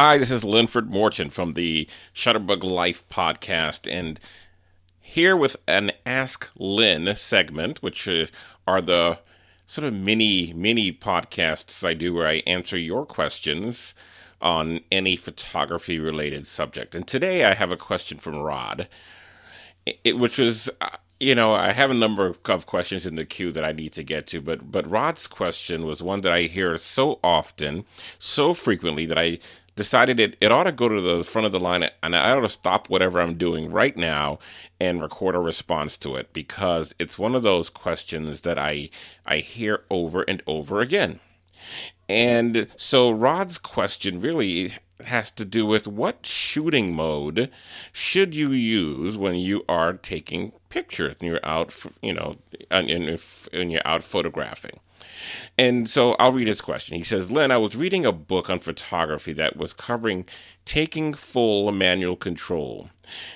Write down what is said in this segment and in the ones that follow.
Hi, this is Linford Morton from the Shutterbug Life podcast, and here with an Ask Lyn segment, which uh, are the sort of mini mini podcasts I do where I answer your questions on any photography related subject. And today I have a question from Rod, which was. Uh, you know, I have a number of questions in the queue that I need to get to, but but Rod's question was one that I hear so often, so frequently that I decided it, it ought to go to the front of the line and I ought to stop whatever I'm doing right now and record a response to it because it's one of those questions that I I hear over and over again. And so Rod's question really has to do with what shooting mode should you use when you are taking pictures and you're out, you know, and, and you're out photographing. And so I'll read his question. He says, Len, I was reading a book on photography that was covering taking full manual control.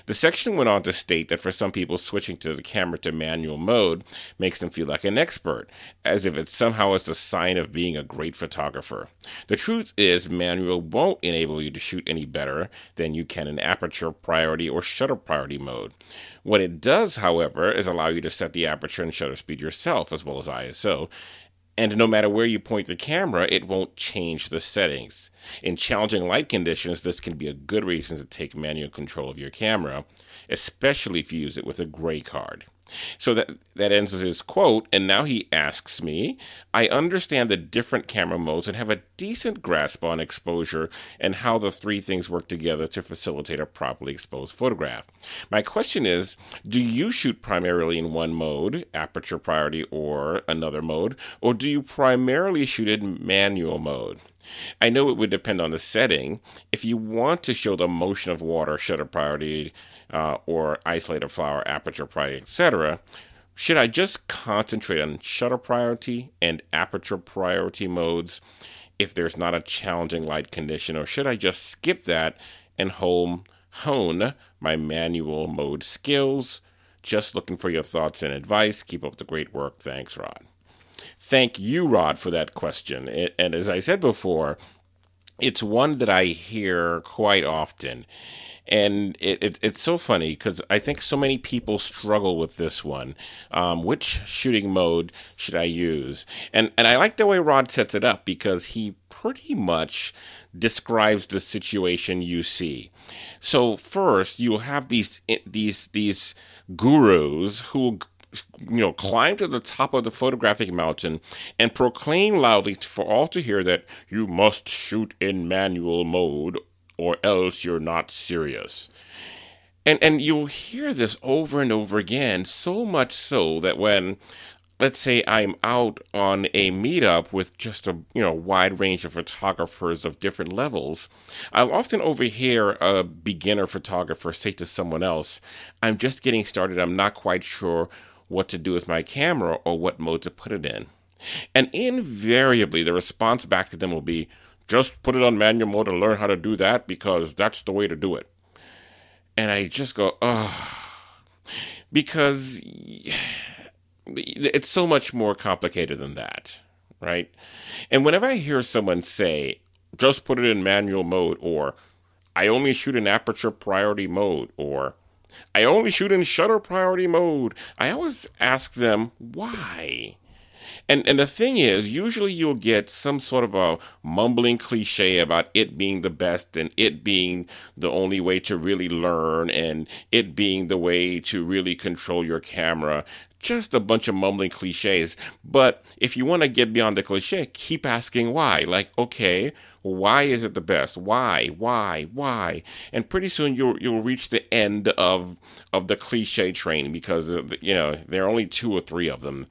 The section went on to state that for some people, switching to the camera to manual mode makes them feel like an expert, as if it somehow is a sign of being a great photographer. The truth is, manual won't enable you to shoot any better than you can in aperture priority or shutter priority mode. What it does, however, is allow you to set the aperture and shutter speed yourself, as well as ISO, and no matter where you point the camera, it won't change the settings. In challenging light conditions, this can be a good reason to take manual control of your camera, especially if you use it with a gray card. So that that ends his quote, and now he asks me, I understand the different camera modes and have a decent grasp on exposure and how the three things work together to facilitate a properly exposed photograph. My question is, do you shoot primarily in one mode, aperture priority or another mode, or do you primarily shoot in manual mode? I know it would depend on the setting. If you want to show the motion of water, shutter priority, uh, or isolated flower, aperture priority, etc., should I just concentrate on shutter priority and aperture priority modes if there's not a challenging light condition, or should I just skip that and home, hone my manual mode skills? Just looking for your thoughts and advice. Keep up the great work. Thanks, Rod. Thank you, Rod, for that question. It, and as I said before, it's one that I hear quite often and it, it, it's so funny because I think so many people struggle with this one. Um, which shooting mode should I use? And and I like the way Rod sets it up because he pretty much describes the situation you see. So first, you'll have these these these gurus who you know, climb to the top of the photographic mountain and proclaim loudly for all to hear that you must shoot in manual mode or else you're not serious. And and you'll hear this over and over again, so much so that when let's say I'm out on a meetup with just a you know wide range of photographers of different levels, I'll often overhear a beginner photographer say to someone else, "I'm just getting started. I'm not quite sure what to do with my camera or what mode to put it in." And invariably, the response back to them will be, just put it on manual mode and learn how to do that because that's the way to do it. And I just go, oh, because it's so much more complicated than that, right? And whenever I hear someone say, just put it in manual mode, or I only shoot in aperture priority mode, or I only shoot in shutter priority mode, I always ask them, why? And and the thing is, usually you'll get some sort of a mumbling cliche about it being the best and it being the only way to really learn and it being the way to really control your camera. Just a bunch of mumbling cliches. But if you want to get beyond the cliche, keep asking why. Like, okay, why is it the best? Why? Why? Why? And pretty soon you'll you'll reach the end of of the cliche train because you know there are only two or three of them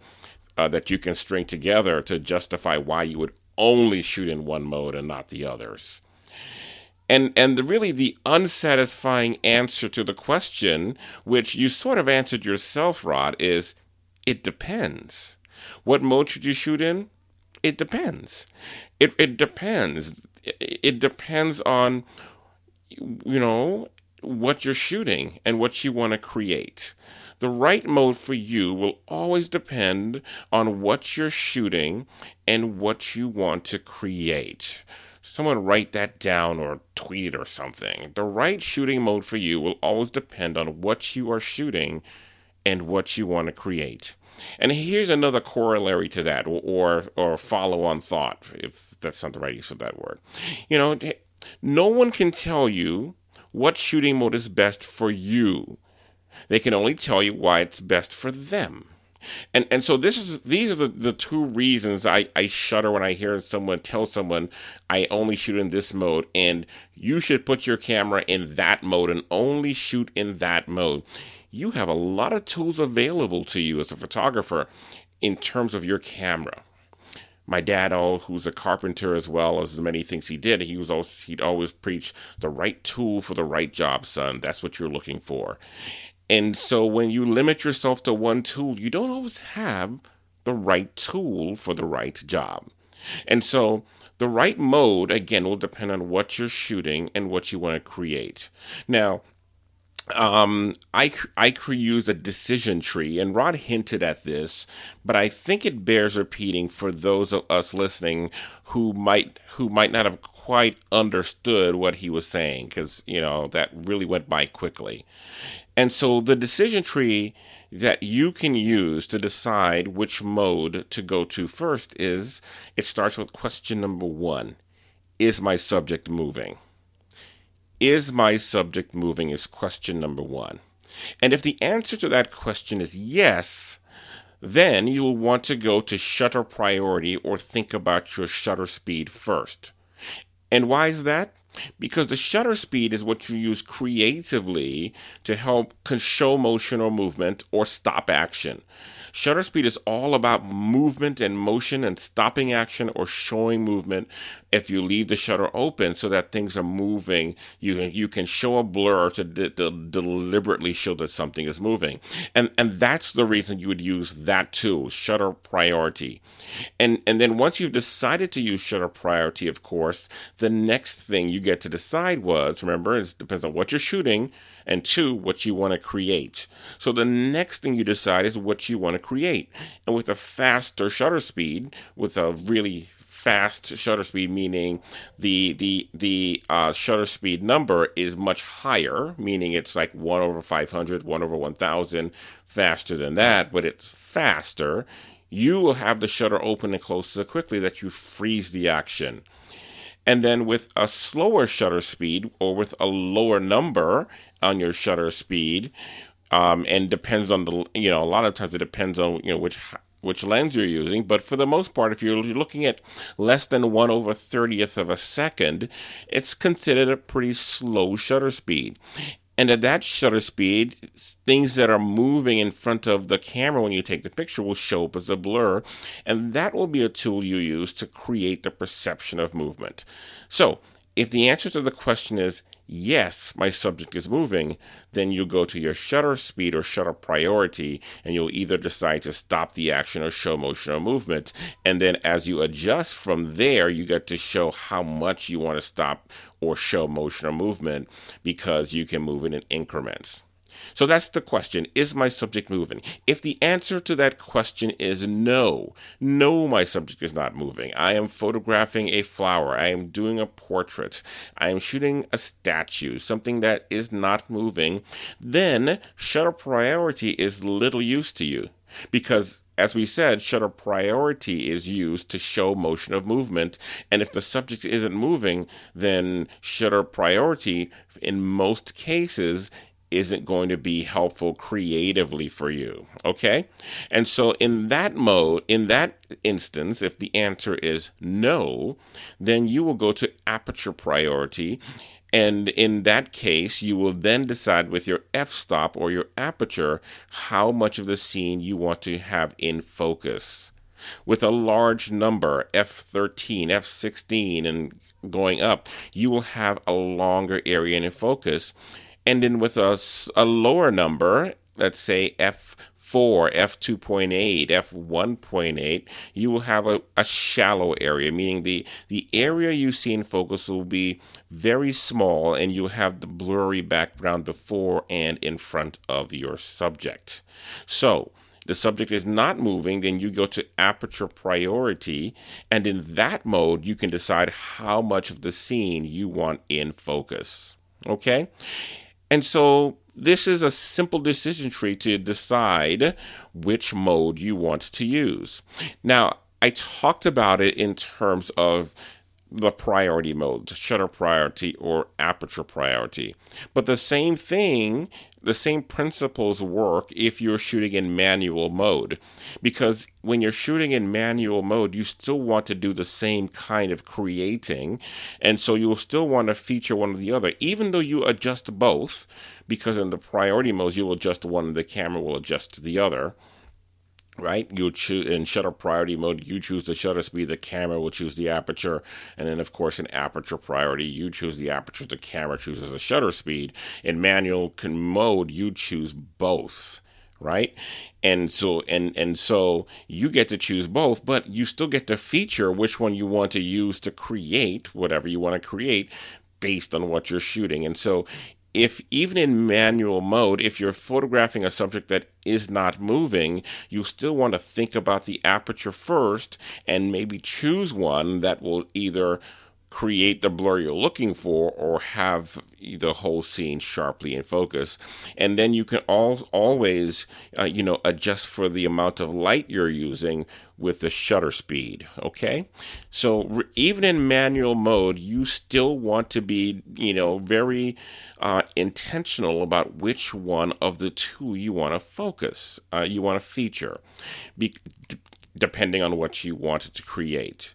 uh, that you can string together to justify why you would only shoot in one mode and not the others. And, and the, really the unsatisfying answer to the question, which you sort of answered yourself, Rod, is it depends. What mode should you shoot in? It depends. It, it depends. It, it depends on, you know, what you're shooting and what you want to create. The right mode for you will always depend on what you're shooting and what you want to create. someone write that down or tweet it or something. The right shooting mode for you will always depend on what you are shooting and what you want to create. And here's another corollary to that, or or follow on thought, if that's not the right use of that word. You know, no one can tell you what shooting mode is best for you. They can only tell you why it's best for them. And and so this is these are the, the two reasons I, I shudder when I hear someone tell someone I only shoot in this mode and you should put your camera in that mode and only shoot in that mode. You have a lot of tools available to you as a photographer in terms of your camera. My dad, oh, who's a carpenter as well as many things he did, he was always he'd always preach the right tool for the right job, son. That's what you're looking for. And so when you limit yourself to one tool, you don't always have the right tool for the right job. And so the right mode, again, will depend on what you're shooting and what you want to create. Now, um, I I use a decision tree, and Rod hinted at this, but I think it bears repeating for those of us listening who might who might not have quite understood what he was saying, because you know that really went by quickly. And so the decision tree that you can use to decide which mode to go to first is it starts with question number one Is my subject moving? Is my subject moving? Is question number one. And if the answer to that question is yes, then you'll want to go to shutter priority or think about your shutter speed first. And why is that? Because the shutter speed is what you use creatively to help show motion or movement or stop action. Shutter speed is all about movement and motion and stopping action or showing movement if you leave the shutter open so that things are moving. You can, you can show a blur to, de- to deliberately show that something is moving. And, and that's the reason you would use that tool, shutter priority. And, and then once you've decided to use shutter priority, of course, the next thing you get to decide was, remember, it depends on what you're shooting and two, what you want to create. So the next thing you decide is what you want to create. And with a faster shutter speed, with a really fast shutter speed, meaning the the the uh, shutter speed number is much higher, meaning it's like one over 500, one over 1,000 faster than that, but it's faster. You will have the shutter open and close so quickly that you freeze the action. And then with a slower shutter speed or with a lower number on your shutter speed, um, and depends on the you know a lot of times it depends on you know which which lens you're using. But for the most part, if you're looking at less than one over thirtieth of a second, it's considered a pretty slow shutter speed. And at that shutter speed, things that are moving in front of the camera when you take the picture will show up as a blur. And that will be a tool you use to create the perception of movement. So, if the answer to the question is yes, my subject is moving, then you go to your shutter speed or shutter priority, and you'll either decide to stop the action or show motion or movement. And then as you adjust from there, you get to show how much you want to stop or show motion or movement because you can move it in increments. So that's the question Is my subject moving? If the answer to that question is no, no, my subject is not moving. I am photographing a flower. I am doing a portrait. I am shooting a statue, something that is not moving. Then shutter priority is little use to you because as we said, shutter priority is used to show motion of movement. And if the subject isn't moving, then shutter priority, in most cases, isn't going to be helpful creatively for you. Okay? And so, in that mode, in that instance, if the answer is no, then you will go to aperture priority. And in that case, you will then decide with your f stop or your aperture how much of the scene you want to have in focus. With a large number, F13, F16, and going up, you will have a longer area in focus then with a, a lower number, let's say F4, F2.8, F1.8, you will have a, a shallow area, meaning the, the area you see in focus will be very small and you have the blurry background before and in front of your subject. So, the subject is not moving, then you go to aperture priority. And in that mode, you can decide how much of the scene you want in focus. Okay? And so this is a simple decision tree to decide which mode you want to use. Now, I talked about it in terms of the priority mode, shutter priority or aperture priority. But the same thing, the same principles work if you're shooting in manual mode. Because when you're shooting in manual mode, you still want to do the same kind of creating. And so you'll still want to feature one or the other, even though you adjust both, because in the priority modes, you'll adjust one, and the camera will adjust the other right? You'll choose in shutter priority mode, you choose the shutter speed, the camera will choose the aperture, and then of course in aperture priority, you choose the aperture, the camera chooses the shutter speed. In manual mode, you choose both right and so and and so you get to choose both but you still get to feature which one you want to use to create whatever you want to create based on what you're shooting and so if even in manual mode, if you're photographing a subject that is not moving, you still want to think about the aperture first and maybe choose one that will either create the blur you're looking for or have the whole scene sharply in focus. And then you can all, always uh, you know adjust for the amount of light you're using with the shutter speed okay? So re- even in manual mode you still want to be you know very uh, intentional about which one of the two you want to focus uh, you want to feature be- d- depending on what you want to create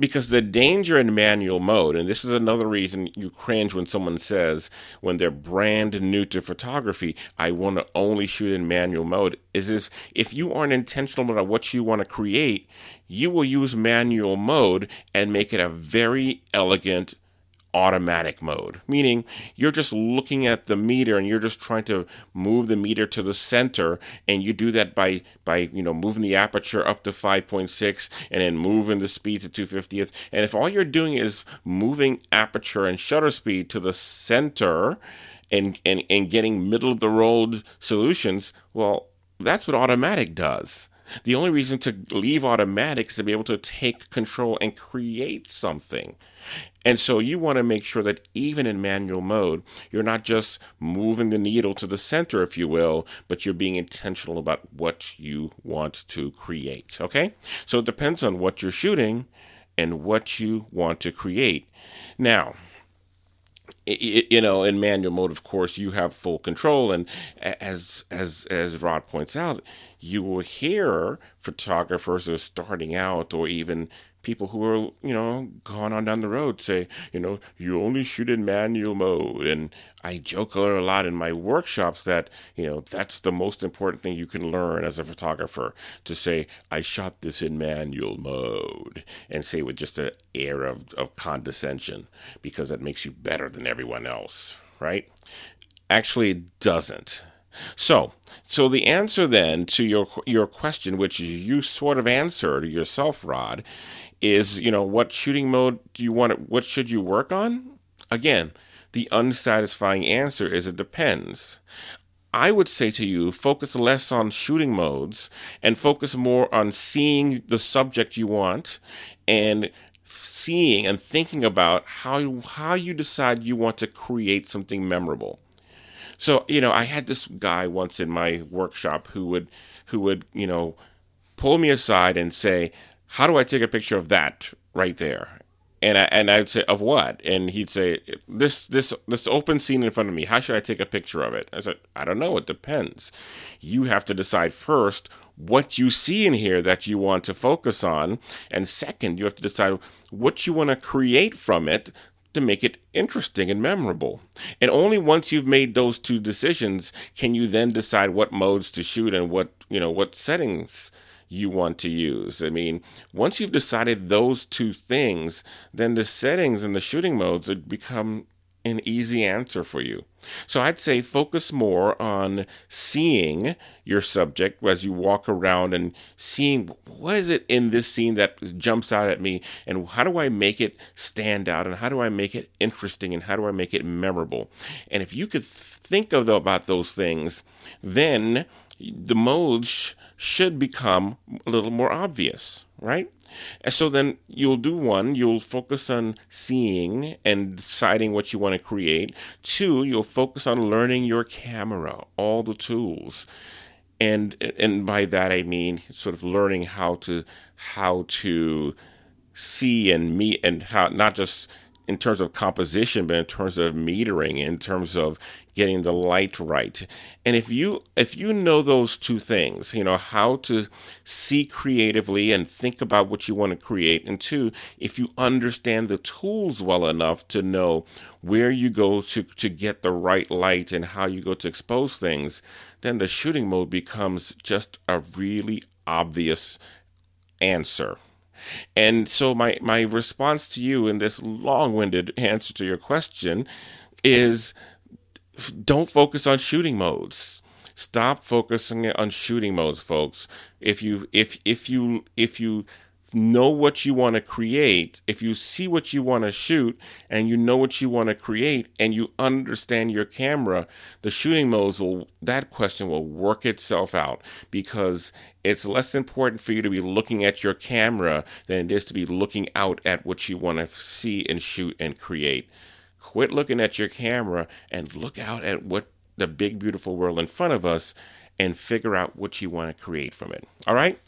because the danger in manual mode, and this is another reason you cringe when someone says, when they're brand new to photography, I want to only shoot in manual mode, is if, if you aren't intentional about what you want to create, you will use manual mode and make it a very elegant automatic mode, meaning you're just looking at the meter and you're just trying to move the meter to the center, and you do that by by you know moving the aperture up to 5.6 and then moving the speed to 250th. And if all you're doing is moving aperture and shutter speed to the center, and and and getting middle of the road solutions, well, that's what automatic does. The only reason to leave automatic is to be able to take control and create something. And so you want to make sure that even in manual mode, you're not just moving the needle to the center, if you will, but you're being intentional about what you want to create. Okay? So it depends on what you're shooting and what you want to create. Now, you know, in manual mode, of course, you have full control, and as as as Rod points out, you will hear photographers are starting out, or even people who are, you know, gone on down the road say, you know, you only shoot in manual mode. And I joke a lot in my workshops that, you know, that's the most important thing you can learn as a photographer to say, I shot this in manual mode and say with just an air of, of condescension because that makes you better than everyone else, right? Actually, it doesn't. So, so the answer then to your your question, which you sort of answered yourself, Rod, is you know what shooting mode do you want? what should you work on? Again, the unsatisfying answer is it depends. I would say to you, focus less on shooting modes and focus more on seeing the subject you want and seeing and thinking about how how you decide you want to create something memorable. So, you know, I had this guy once in my workshop who would who would, you know, pull me aside and say, "How do I take a picture of that right there?" And I and I'd say, "Of what?" And he'd say, "This this this open scene in front of me. How should I take a picture of it?" I said, "I don't know. It depends. You have to decide first what you see in here that you want to focus on, and second, you have to decide what you want to create from it to make it interesting and memorable. And only once you've made those two decisions can you then decide what modes to shoot and what, you know, what settings you want to use. I mean, once you've decided those two things, then the settings and the shooting modes would become an easy answer for you. So I'd say focus more on seeing your subject as you walk around and seeing what is it in this scene that jumps out at me and how do I make it stand out and how do I make it interesting and how do I make it memorable. And if you could think of the, about those things, then the modes should become a little more obvious, right? And so then you'll do one, you'll focus on seeing and deciding what you want to create. Two, you'll focus on learning your camera, all the tools. And and by that I mean sort of learning how to how to see and meet and how not just in terms of composition, but in terms of metering, in terms of getting the light right. And if you if you know those two things, you know how to see creatively and think about what you want to create, and two, if you understand the tools well enough to know where you go to to get the right light and how you go to expose things, then the shooting mode becomes just a really obvious answer. And so my my response to you in this long-winded answer to your question is don't focus on shooting modes. Stop focusing on shooting modes, folks. If you if if you if you know what you want to create, if you see what you want to shoot and you know what you want to create and you understand your camera, the shooting modes will, that question will work itself out because it's less important for you to be looking at your camera than it is to be looking out at what you want to see and shoot and create. Quit looking at your camera and look out at what the big, beautiful world in front of us and figure out what you want to create from it. All right?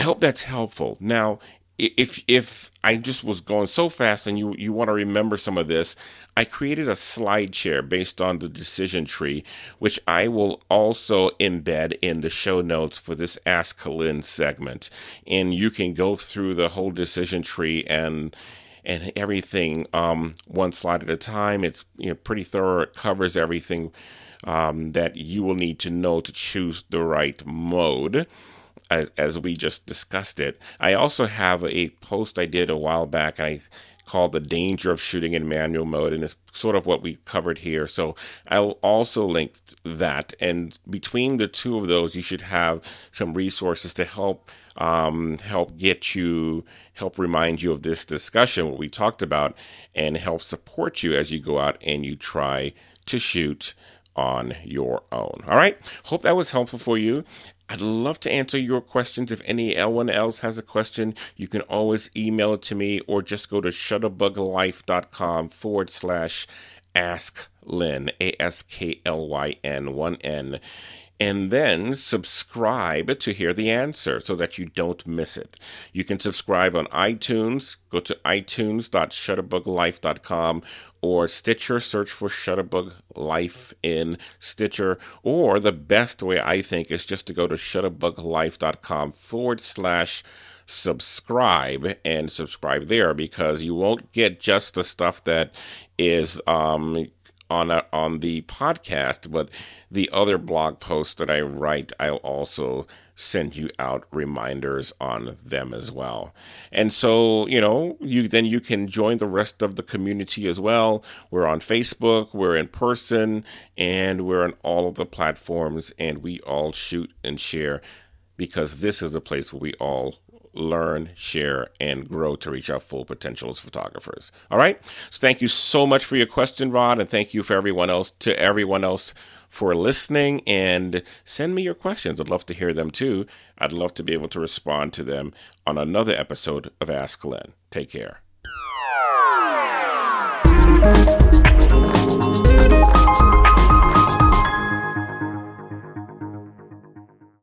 I hope that's helpful. Now, if if I just was going so fast and you you want to remember some of this, I created a slide share based on the decision tree, which I will also embed in the show notes for this Ask Lyn segment, and you can go through the whole decision tree and and everything um, one slide at a time. It's you know pretty thorough. It covers everything um, that you will need to know to choose the right mode as, as we just discussed it. I also have a post I did a while back, and I called the danger of shooting in manual mode and it's sort of what we covered here so i'll also link that and between the two of those you should have some resources to help um, help get you help remind you of this discussion what we talked about and help support you as you go out and you try to shoot on your own. All right. Hope that was helpful for you. I'd love to answer your questions. If anyone else has a question, you can always email it to me or just go to shutterbuglife.com forward slash ask Lyn, A S K L Y N, one N and then subscribe to hear the answer so that you don't miss it. You can subscribe on iTunes. Go to itunes.shutterbuglife.com or Stitcher. Search for Shutterbug Life in Stitcher. Or the best way I think is just to go to shutterbuglife.com forward slash subscribe and subscribe there because you won't get just the stuff that is um, on a, on the podcast, but the other blog posts that I write, I'll also send you out reminders on them as well. And so, you know, you then you can join the rest of the community as well. We're on Facebook, we're in person, and we're on all of the platforms and we all shoot and share because this is a place where we all learn, share, and grow to reach our full potential as photographers. All right. So thank you so much for your question, Rod, and thank you for everyone else to everyone else for listening and send me your questions. I'd love to hear them too. I'd love to be able to respond to them on another episode of Ask Lyn. Take care.